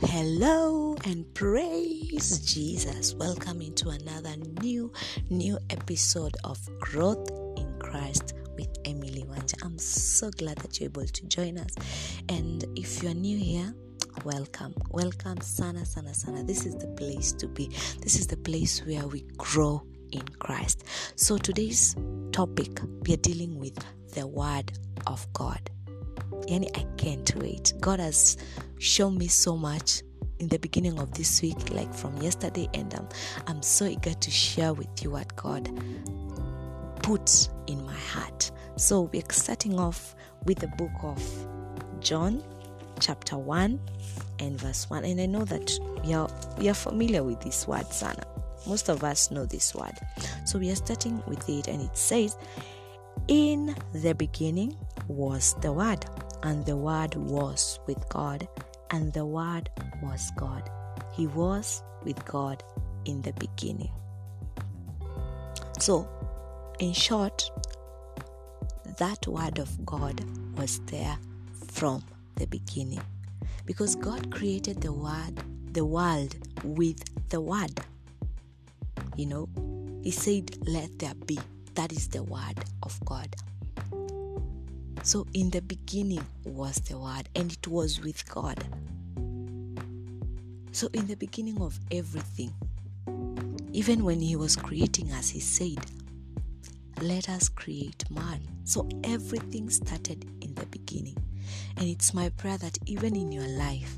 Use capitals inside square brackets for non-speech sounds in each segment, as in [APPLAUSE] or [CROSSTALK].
hello and praise Jesus. Welcome into another new, new episode of Growth in Christ with Emily Wanja. I'm so glad that you're able to join us. And if you're new here, welcome. Welcome, Sana, Sana, Sana. This is the place to be. This is the place where we grow in Christ. So today's topic, we are dealing with the Word of God. Yani, I can't wait. God has shown me so much in the beginning of this week, like from yesterday, and um, I'm so eager to share with you what God put in my heart. So we're starting off with the book of John, chapter 1 and verse 1. And I know that you're, you're familiar with this word, Sana. Most of us know this word. So we are starting with it, and it says, In the beginning was the Word, and the Word was with God, and the Word was God. He was with God in the beginning. So, in short, that Word of God was there from the beginning because God created the word the world with the word you know he said let there be that is the word of God so in the beginning was the word and it was with God. So in the beginning of everything even when he was creating us he said let us create man. So everything started in the beginning. And it's my prayer that even in your life,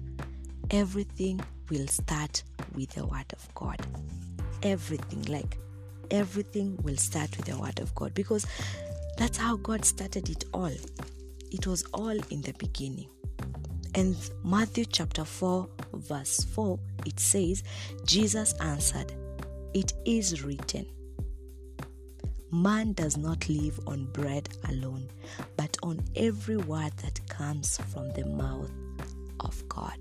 everything will start with the Word of God. Everything, like everything will start with the Word of God. Because that's how God started it all. It was all in the beginning. And Matthew chapter 4, verse 4, it says, Jesus answered, It is written. Man does not live on bread alone, but on every word that comes from the mouth of God.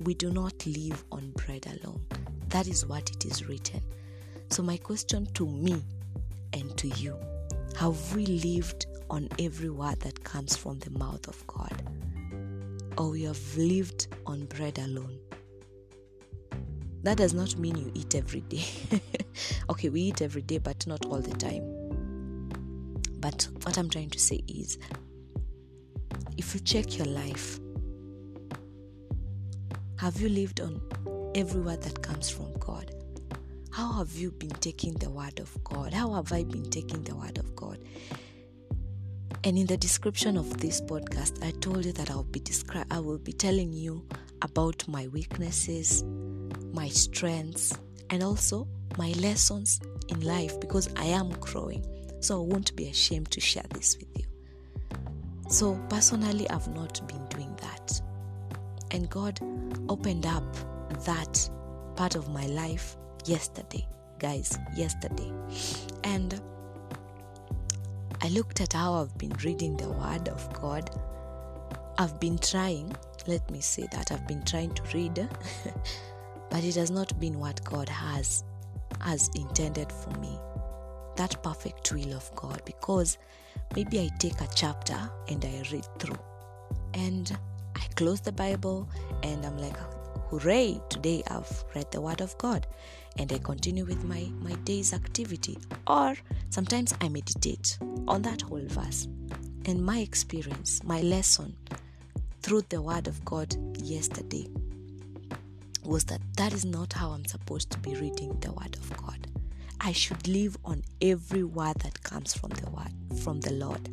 We do not live on bread alone. That is what it is written. So, my question to me and to you have we lived on every word that comes from the mouth of God? Or we have lived on bread alone? That does not mean you eat every day. [LAUGHS] okay, we eat every day, but not all the time. But what I'm trying to say is if you check your life, have you lived on every word that comes from God? How have you been taking the word of God? How have I been taking the word of God? And in the description of this podcast, I told you that I'll be descri- I will be telling you about my weaknesses, my strengths, and also my lessons in life because I am growing. So I won't be ashamed to share this with you. So personally, I've not been doing that. And God opened up that part of my life yesterday, guys, yesterday. And I looked at how I've been reading the Word of God. I've been trying, let me say that, I've been trying to read, [LAUGHS] but it has not been what God has has intended for me. That perfect will of God. Because maybe I take a chapter and I read through. And I close the Bible and I'm like, hooray, today I've read the Word of God and I continue with my, my day's activity. Or sometimes I meditate on that whole verse. And my experience, my lesson through the Word of God yesterday was that that is not how I'm supposed to be reading the Word of God. I should live on every word that comes from the word from the Lord.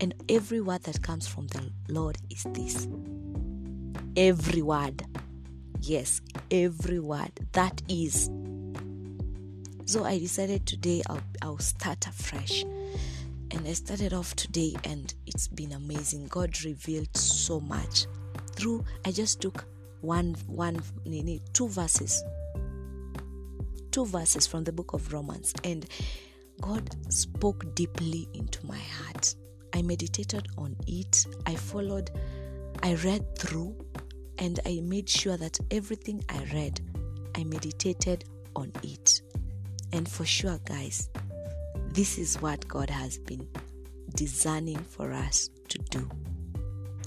And every word that comes from the Lord is this. Every word. Yes, every word. That is. So I decided today I'll, I'll start afresh. And I started off today and it's been amazing. God revealed so much. Through I just took one one two verses two verses from the book of Romans, and God spoke deeply into my heart. I meditated on it, I followed, I read through, and I made sure that everything I read, I meditated on it. And for sure, guys, this is what God has been designing for us to do.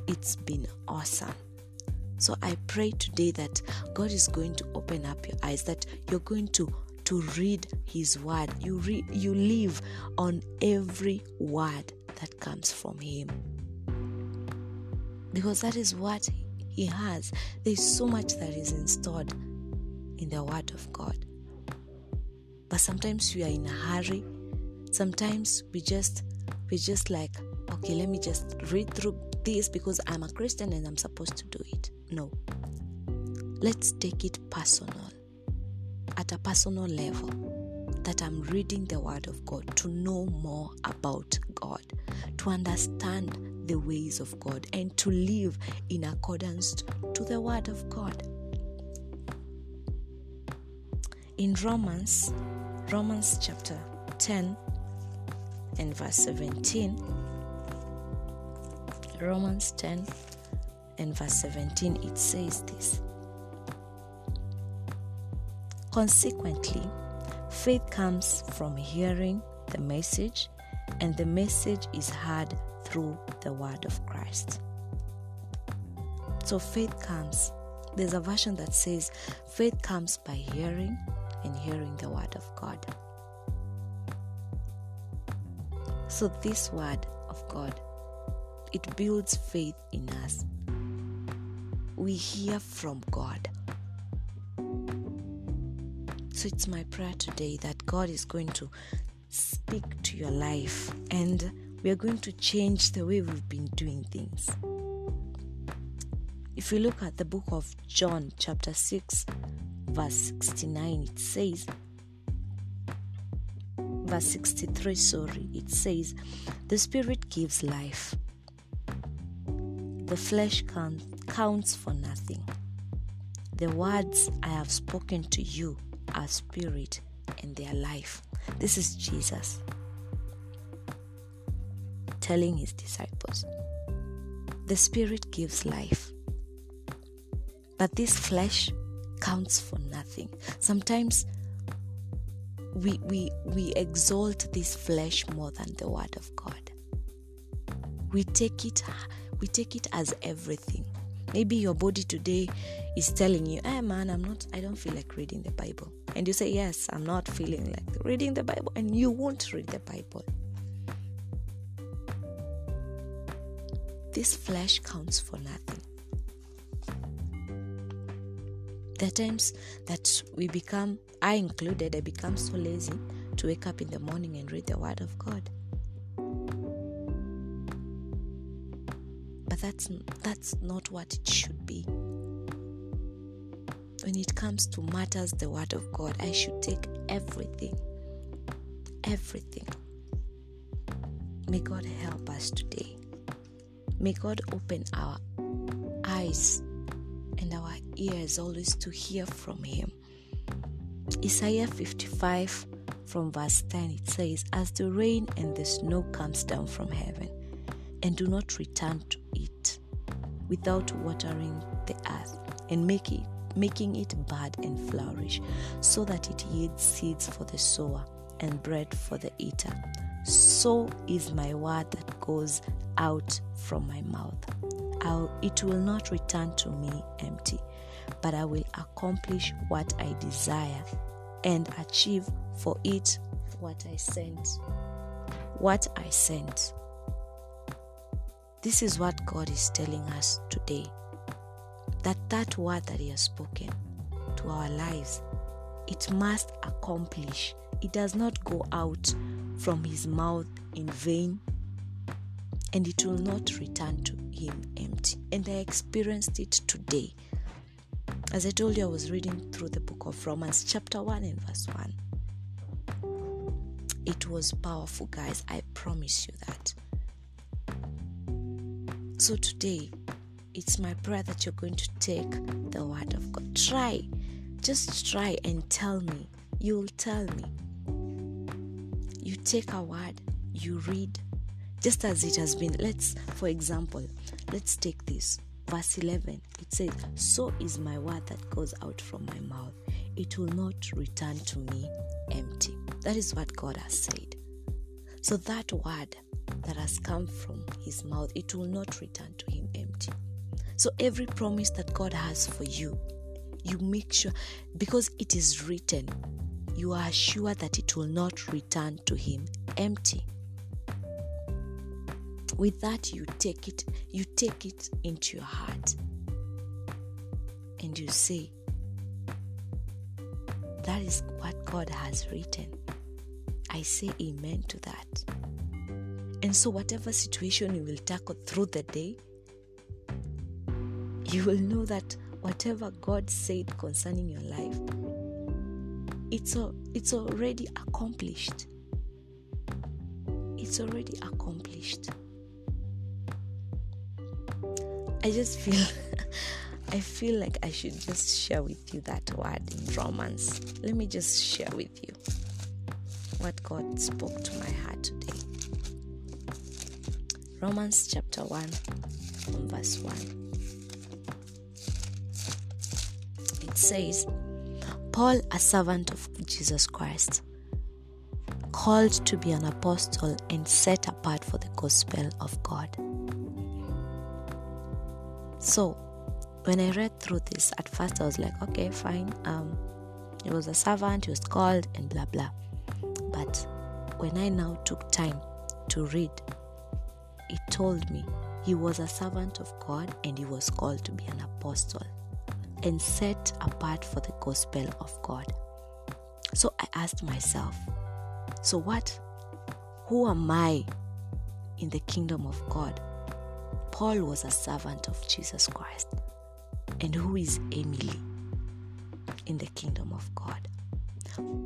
It's been awesome. So I pray today that God is going to open up your eyes, that you're going to to read his word. You read you live on every word that comes from him. Because that is what he has. There's so much that is installed in the word of God. But sometimes we are in a hurry. Sometimes we just we just like, okay, let me just read through this because I'm a Christian and I'm supposed to do it. No. Let's take it personal, at a personal level, that I'm reading the Word of God to know more about God, to understand the ways of God, and to live in accordance to the Word of God. In Romans, Romans chapter 10 and verse 17, Romans 10 and verse 17, it says this Consequently, faith comes from hearing the message, and the message is heard through the word of Christ. So faith comes. There's a version that says faith comes by hearing and hearing the word of God. So this word of God it builds faith in us. We hear from God. So it's my prayer today that God is going to speak to your life and we are going to change the way we've been doing things. If you look at the book of John, chapter 6, verse 69, it says, verse 63, sorry, it says, The Spirit gives life, the flesh counts for nothing. The words I have spoken to you are spirit and they are life. This is Jesus telling his disciples. The spirit gives life, but this flesh counts for nothing. Sometimes we, we, we exalt this flesh more than the word of God. We take it we take it as everything. Maybe your body today is telling you, hey man, I'm not, I don't feel like reading the Bible. And you say, yes, I'm not feeling like reading the Bible. And you won't read the Bible. This flesh counts for nothing. There are times that we become, I included, I become so lazy to wake up in the morning and read the Word of God. But that's that's not what it should be. When it comes to matters the word of God, I should take everything. Everything. May God help us today. May God open our eyes and our ears always to hear from Him. Isaiah 55 from verse 10 it says, As the rain and the snow comes down from heaven, and do not return to it without watering the earth and make it, making it bud and flourish, so that it yields seeds for the sower and bread for the eater. So is my word that goes out from my mouth. I'll, it will not return to me empty, but I will accomplish what I desire and achieve for it what I sent. What I sent. This is what God is telling us today. That that word that he has spoken to our lives, it must accomplish. It does not go out from his mouth in vain and it will not return to him empty. And I experienced it today. As I told you, I was reading through the book of Romans, chapter 1 and verse 1. It was powerful, guys. I promise you that. So today, it's my prayer that you're going to take the word of God. Try, just try and tell me. You'll tell me. Take a word, you read, just as it has been. Let's, for example, let's take this. Verse 11, it says, So is my word that goes out from my mouth. It will not return to me empty. That is what God has said. So that word that has come from his mouth, it will not return to him empty. So every promise that God has for you, you make sure because it is written, you are sure that it will not return to Him empty. With that, you take it, you take it into your heart, and you say, That is what God has written. I say amen to that. And so, whatever situation you will tackle through the day, you will know that whatever God said concerning your life, it's, a, it's already accomplished. It's already accomplished. I just feel [LAUGHS] I feel like I should just share with you that word in Romans. Let me just share with you what God spoke to my heart today. Romans chapter 1 from verse 1. It says, Paul, a servant of Jesus Christ, called to be an apostle and set apart for the gospel of God. So, when I read through this, at first I was like, okay, fine. Um, he was a servant, he was called, and blah blah. But when I now took time to read, it told me he was a servant of God and he was called to be an apostle and set apart for the gospel of God. So I asked myself, so what? Who am I in the kingdom of God? Paul was a servant of Jesus Christ. And who is Emily in the kingdom of God?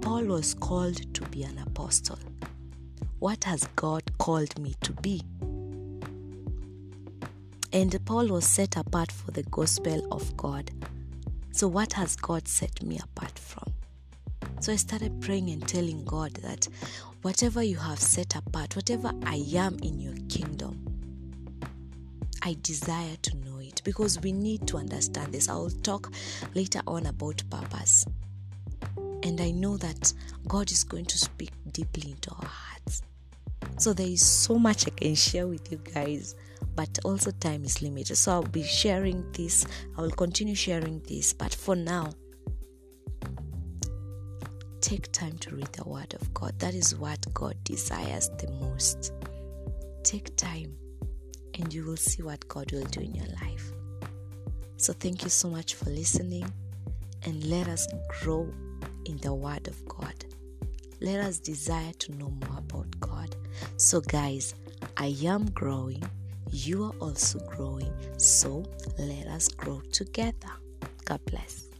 Paul was called to be an apostle. What has God called me to be? And Paul was set apart for the gospel of God. So, what has God set me apart from? So, I started praying and telling God that whatever you have set apart, whatever I am in your kingdom, I desire to know it because we need to understand this. I will talk later on about purpose. And I know that God is going to speak deeply into our hearts. So there is so much I can share with you guys, but also time is limited. So I'll be sharing this, I will continue sharing this, but for now, take time to read the Word of God. That is what God desires the most. Take time and you will see what God will do in your life. So, thank you so much for listening and let us grow in the Word of God. Let us desire to know more about God. So, guys, I am growing, you are also growing. So, let us grow together. God bless.